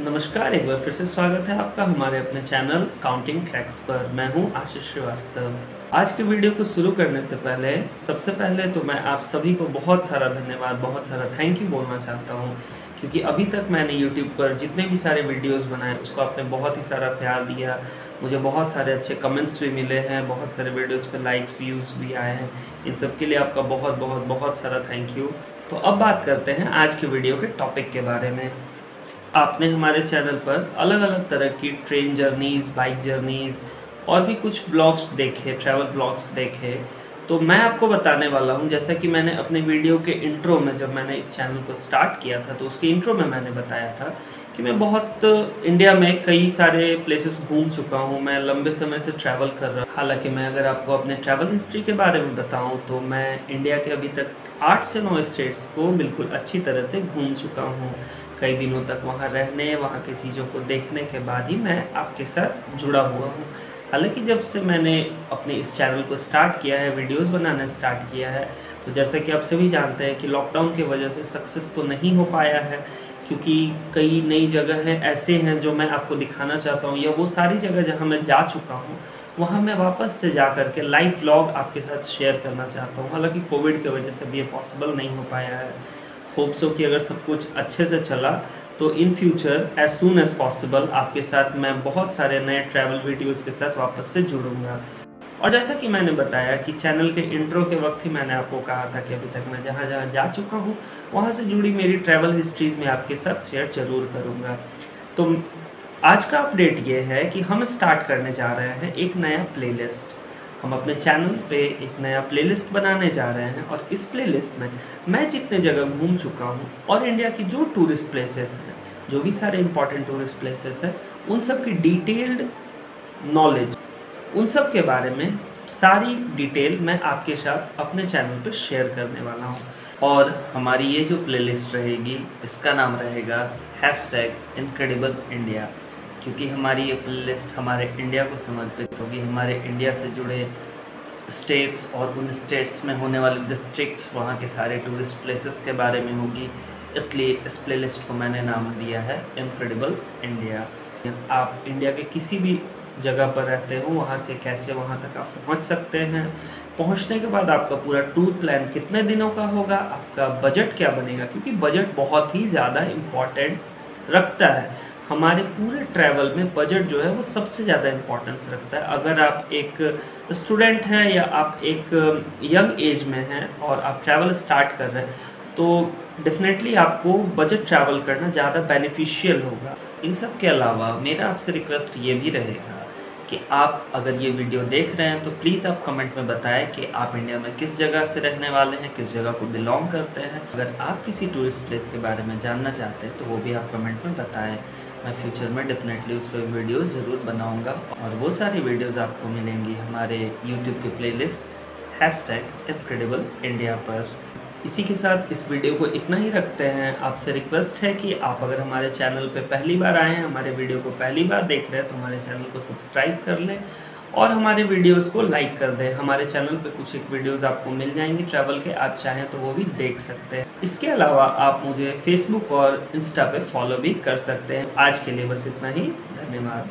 नमस्कार, एक बार फिर से स्वागत है आपका हमारे अपने चैनल काउंटिंग ट्रैक्स पर। मैं हूँ आशीष श्रीवास्तव। आज के वीडियो को शुरू करने से पहले, सबसे पहले तो मैं आप सभी को बहुत सारा धन्यवाद, बहुत सारा थैंक यू बोलना चाहता हूँ, क्योंकि अभी तक मैंने यूट्यूब पर जितने भी सारे वीडियोस बनाए, उसको आपने बहुत ही सारा प्यार दिया। मुझे बहुत सारे अच्छे कमेंट्स भी मिले हैं, बहुत सारे वीडियोस पे लाइक्स व्यूज़ भी आए हैं। इन सब के लिए आपका बहुत बहुत बहुत सारा थैंक यू तो अब बात करते हैं आज के वीडियो के टॉपिक के बारे में। आपने हमारे चैनल पर अलग अलग तरह की ट्रेन जर्नीज़ बाइक जर्नीज़ और भी कुछ ब्लॉग्स देखे ट्रैवल ब्लॉग्स देखे तो मैं आपको बताने वाला हूँ, जैसा कि मैंने अपने वीडियो के इंट्रो में जब मैंने इस चैनल को स्टार्ट किया था तो उसके इंट्रो में मैंने बताया था कि मैं बहुत इंडिया में कई सारे प्लेसेस घूम चुका हूँ, मैं लंबे समय से ट्रैवल कर रहा हूँ। हालाँकि मैं अगर आपको अपने ट्रैवल हिस्ट्री के बारे में बताऊँ तो मैं इंडिया के अभी तक आठ से नौ स्टेट्स को बिल्कुल अच्छी तरह से घूम चुका हूँ। कई दिनों तक वहाँ रहने, वहाँ की चीज़ों को देखने के बाद ही मैं आपके साथ जुड़ा हुआ हूँ। हालाँकि जब से मैंने अपने इस चैनल को स्टार्ट किया है वीडियोस बनाना स्टार्ट किया है तो जैसा कि आप सभी जानते हैं कि लॉकडाउन की वजह से सक्सेस तो नहीं हो पाया है, क्योंकि कई नई जगह हैं, ऐसे हैं जो मैं आपको दिखाना चाहता हूँ, या वो सारी जगह जहाँ मैं जा चुका हूँ वहाँ मैं वापस से जा कर के लाइव व्लॉग आपके साथ शेयर करना चाहता हूँ। हालाँकि कोविड की वजह से भी ये पॉसिबल नहीं हो पाया है। होप्स हो कि अगर सब कुछ अच्छे से चला तो in future as soon as possible आपके साथ मैं बहुत सारे नए ट्रैवल वीडियोस के साथ वापस से जुड़ूँगा। और जैसा कि मैंने बताया कि चैनल के इंट्रो के वक्त ही मैंने आपको कहा था कि अभी तक मैं जहाँ जहाँ जा चुका हूँ, वहाँ से जुड़ी मेरी ट्रैवल हिस्ट्रीज़ में आपके साथ शेयर ज़रूर करूँगा। तो आज का अपडेट ये है कि हम स्टार्ट करने जा रहे हैं एक नया प्लेलिस्ट हम अपने चैनल पे एक नया प्लेलिस्ट बनाने जा रहे हैं और इस प्लेलिस्ट में मैं जितने जगह घूम चुका हूँ और इंडिया की जो टूरिस्ट प्लेसेस हैं, जो भी सारे इंपॉर्टेंट टूरिस्ट प्लेसेस हैं, उन सब की डिटेल्ड नॉलेज उन सब के बारे में सारी डिटेल मैं आपके साथ अपने चैनल पर शेयर करने वाला हूँ। और हमारी ये जो प्लेलिस्ट रहेगी, इसका नाम रहेगा हैश टैग इनक्रेडिबल इंडिया क्योंकि हमारी ये प्लेलिस्ट हमारे इंडिया को समर्पित होगी। हमारे इंडिया से जुड़े स्टेट्स और उन स्टेट्स में होने वाले डिस्ट्रिक्ट्स वहाँ के सारे टूरिस्ट प्लेसेस के बारे में होगी। इसलिए इस प्लेलिस्ट को मैंने नाम दिया है इनक्रेडिबल इंडिया आप इंडिया के किसी भी जगह पर रहते हो, वहाँ से कैसे वहाँ तक आप पहुँच सकते हैं? पहुँचने के बाद आपका पूरा टूर प्लान कितने दिनों का होगा? आपका बजट क्या बनेगा? क्योंकि बजट बहुत ही ज़्यादा इंपॉर्टेंट रखता है। हमारे पूरे ट्रैवल में बजट जो है वो सबसे ज़्यादा इम्पोर्टेंस रखता है। अगर आप एक स्टूडेंट हैं या आप एक यंग एज में हैं और आप ट्रैवल स्टार्ट कर रहे हैं तो डेफिनेटली आपको बजट ट्रैवल करना ज़्यादा बेनिफिशियल होगा। इन सब के अलावा मेरा आपसे रिक्वेस्ट ये भी रहेगा कि आप अगर ये वीडियो देख रहे हैं तो प्लीज़ आप कमेंट में बताएँ कि आप इंडिया में किस जगह से रहने वाले हैं, किस जगह को बिलोंग करते हैं। अगर आप किसी टूरिस्ट प्लेस के बारे में जानना चाहते हैं तो वो भी आप कमेंट में बताएँ। मैं फ्यूचर में डेफिनेटली उस पर वीडियो ज़रूर बनाऊँगा। और वो सारी वीडियोस आपको मिलेंगी हमारे यूट्यूब के playlist hash tag incredible India पर। इसी के साथ इस वीडियो को इतना ही रखते हैं। आपसे रिक्वेस्ट है कि आप अगर हमारे चैनल पर पहली बार आए हैं, हमारे वीडियो को पहली बार देख रहे हैं तो हमारे चैनल को सब्सक्राइब कर लें। और हमारे वीडियोस को लाइक कर दें। हमारे चैनल पे कुछ एक वीडियोस आपको मिल जाएँगे ट्रैवल के, आप चाहें तो वो भी देख सकते हैं। इसके अलावा आप मुझे फेसबुक और इंस्टा पे फॉलो भी कर सकते हैं। आज के लिए बस इतना ही। धन्यवाद।